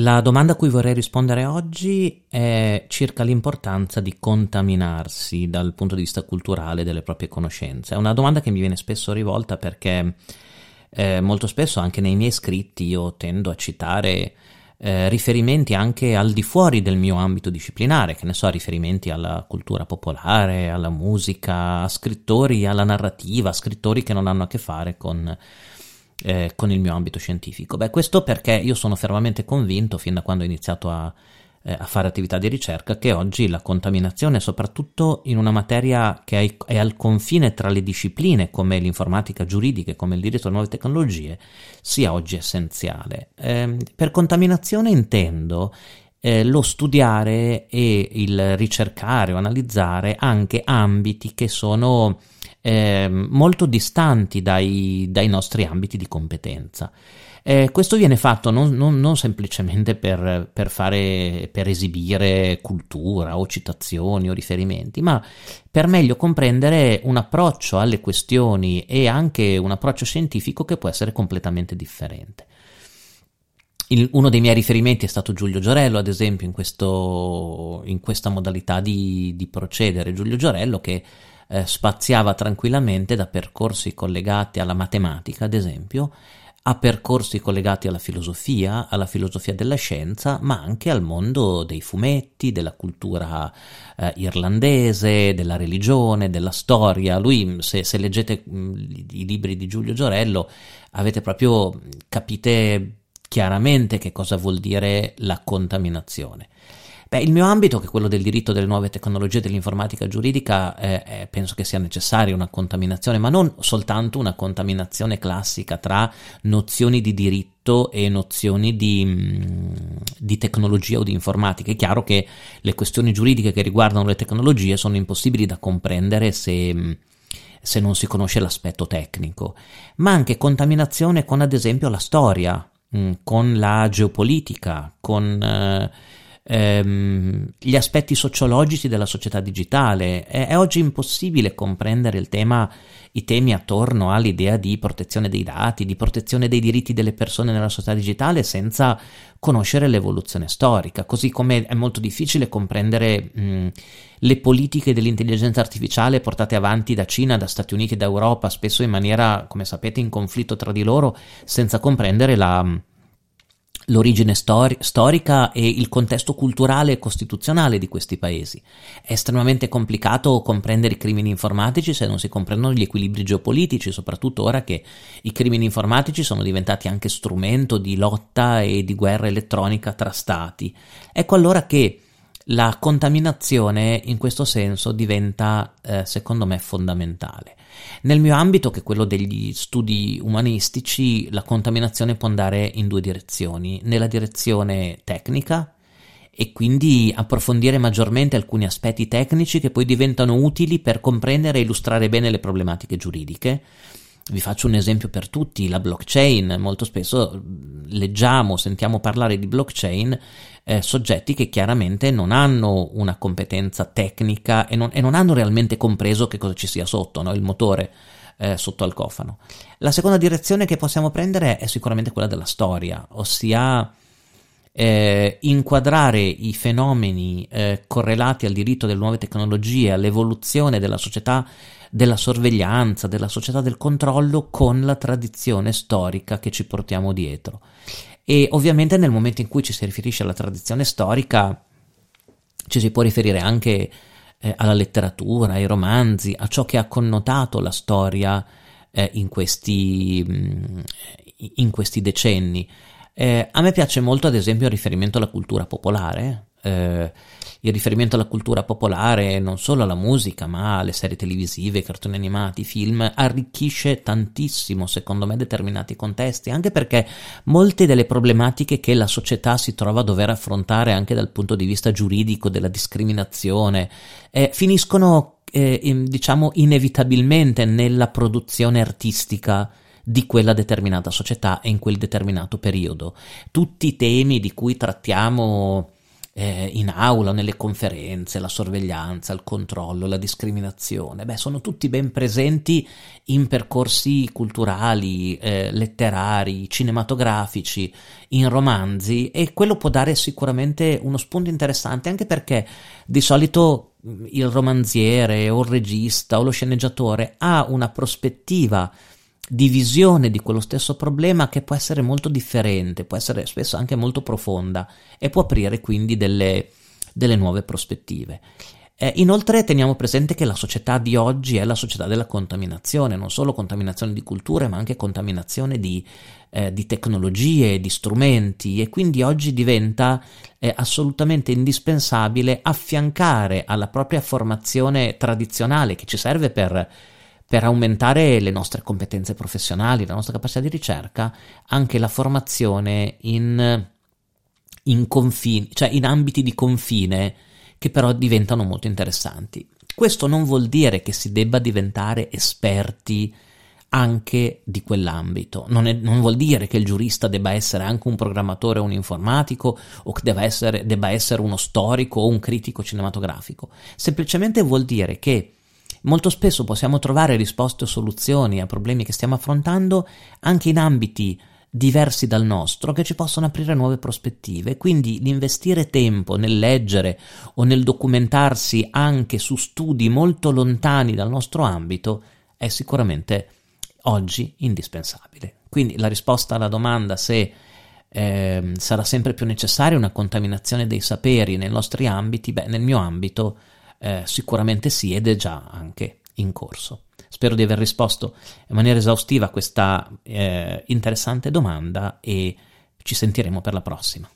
La domanda a cui vorrei rispondere oggi è circa l'importanza di contaminarsi dal punto di vista culturale delle proprie conoscenze. È una domanda che mi viene spesso rivolta perché eh, molto spesso anche nei miei scritti io tendo a citare eh, riferimenti anche al di fuori del mio ambito disciplinare, che ne so, riferimenti alla cultura popolare, alla musica, a scrittori, alla narrativa, scrittori che non hanno a che fare con eh, con il mio ambito scientifico? Beh, questo perché io sono fermamente convinto, fin da quando ho iniziato a, eh, a fare attività di ricerca, che oggi la contaminazione, soprattutto in una materia che è, al confine tra le discipline come l'informatica giuridica e come il diritto alle nuove tecnologie, sia oggi essenziale. Eh, per contaminazione intendo eh, lo studiare e il ricercare o analizzare anche ambiti che sono eh, molto distanti dai, dai, nostri ambiti di competenza. Eh, questo viene fatto non, non, non semplicemente per, per, fare, per esibire cultura o citazioni o riferimenti, ma per meglio comprendere un approccio alle questioni e anche un approccio scientifico che può essere completamente differente. Il, uno dei miei riferimenti è stato Giulio Giorello, ad esempio, in, questo, in questa modalità di, di procedere. Giulio Giorello che eh, spaziava tranquillamente da percorsi collegati alla matematica, ad esempio, a percorsi collegati alla filosofia, alla filosofia della scienza, ma anche al mondo dei fumetti, della cultura eh, irlandese, della religione, della storia. Lui, se, se leggete mh, mm, i libri di Giulio Giorello, avete proprio capite chiaramente che cosa vuol dire la contaminazione. Beh, il mio ambito, che è quello del diritto delle nuove tecnologie dell'informatica giuridica, eh, penso che sia necessaria una contaminazione, ma non soltanto una contaminazione classica tra nozioni di diritto e nozioni di, mm, di, tecnologia o di informatica. È chiaro che le questioni giuridiche che riguardano le tecnologie sono impossibili da comprendere se, mm, se non si conosce l'aspetto tecnico, ma anche contaminazione con ad esempio la storia, mm, con la geopolitica, con... Eh, ehm, gli aspetti sociologici della società digitale. È, è oggi impossibile comprendere il tema, i temi attorno all'idea di protezione dei dati, di protezione dei diritti delle persone nella società digitale senza conoscere l'evoluzione storica, così come è molto difficile comprendere mh, le politiche dell'intelligenza artificiale portate avanti da Cina, da Stati Uniti da Europa, spesso in maniera, come sapete, in conflitto tra di loro, senza comprendere la l'origine stori- storica e il contesto culturale e costituzionale di questi paesi. È estremamente complicato comprendere i crimini informatici se non si comprendono gli equilibri geopolitici, soprattutto ora che i crimini informatici sono diventati anche strumento di lotta e di guerra elettronica tra stati. Ecco allora che la contaminazione in questo senso diventa, eh, secondo me, fondamentale. Nel mio ambito, che è quello degli studi umanistici, la contaminazione può andare in due direzioni. Nella direzione tecnica, e quindi approfondire maggiormente alcuni aspetti tecnici che poi diventano utili per comprendere e illustrare bene le problematiche giuridiche. Vi faccio un esempio per tutti, la blockchain. Molto spesso leggiamo, sentiamo parlare di blockchain eh, soggetti che chiaramente non hanno una competenza tecnica e non, e non hanno realmente compreso che cosa ci sia sotto, no? il motore eh, sotto al cofano. La seconda direzione che possiamo prendere è sicuramente quella della storia, ossia eh, inquadrare i fenomeni eh, correlati al diritto delle nuove tecnologie, all'evoluzione della società della sorveglianza, della società del controllo con la tradizione storica che ci portiamo dietro. E ovviamente nel momento in cui ci si riferisce alla tradizione storica ci si può riferire anche eh, alla letteratura, ai romanzi, a ciò che ha connotato la storia eh, in, questi, mm, in, questi, decenni. Eh, a me piace molto, ad esempio, il riferimento alla cultura popolare. Eh, il riferimento alla cultura popolare, non solo alla musica, ma alle serie televisive, cartoni animati, film, arricchisce tantissimo, secondo me, determinati contesti, anche perché molte delle problematiche che la società si trova a dover affrontare anche dal punto di vista giuridico, della discriminazione, eh, finiscono, eh, in, diciamo, inevitabilmente nella produzione artistica di quella determinata società e in quel determinato periodo. Tutti i temi di cui trattiamo eh, in aula, nelle conferenze, la sorveglianza, il controllo, la discriminazione, beh, sono tutti ben presenti in percorsi culturali, eh, letterari, cinematografici, in romanzi e quello può dare sicuramente uno spunto interessante anche perché di solito il romanziere o il regista o lo sceneggiatore ha una prospettiva di visione di quello stesso problema che può essere molto differente, può essere spesso anche molto profonda e può aprire quindi delle, delle nuove prospettive. Eh, inoltre teniamo presente che la società di oggi è la società della contaminazione, non solo contaminazione di culture, ma anche contaminazione di, eh, di tecnologie, di strumenti e quindi oggi diventa eh, assolutamente indispensabile affiancare alla propria formazione tradizionale che ci serve per per aumentare le nostre competenze professionali, la nostra capacità di ricerca, anche la formazione in, in confini, cioè in ambiti di confine che però diventano molto interessanti. Questo non vuol dire che si debba diventare esperti anche di quell'ambito. Non, è, non, vuol dire che il giurista debba essere anche un programmatore o un informatico o che debba essere, debba essere uno storico o un critico cinematografico. Semplicemente vuol dire che Molto spesso possiamo trovare risposte o soluzioni a problemi che stiamo affrontando anche in ambiti diversi dal nostro che ci possono aprire nuove prospettive. Quindi l'investire tempo nel leggere o nel documentarsi anche su studi molto lontani dal nostro ambito è sicuramente oggi indispensabile. Quindi la risposta alla domanda se eh, sarà sempre più necessaria una contaminazione dei saperi nei nostri ambiti, beh, nel mio ambito eh, sicuramente sì ed è già anche in corso. Spero di aver risposto in maniera esaustiva a questa eh, interessante domanda e ci sentiremo per la prossima.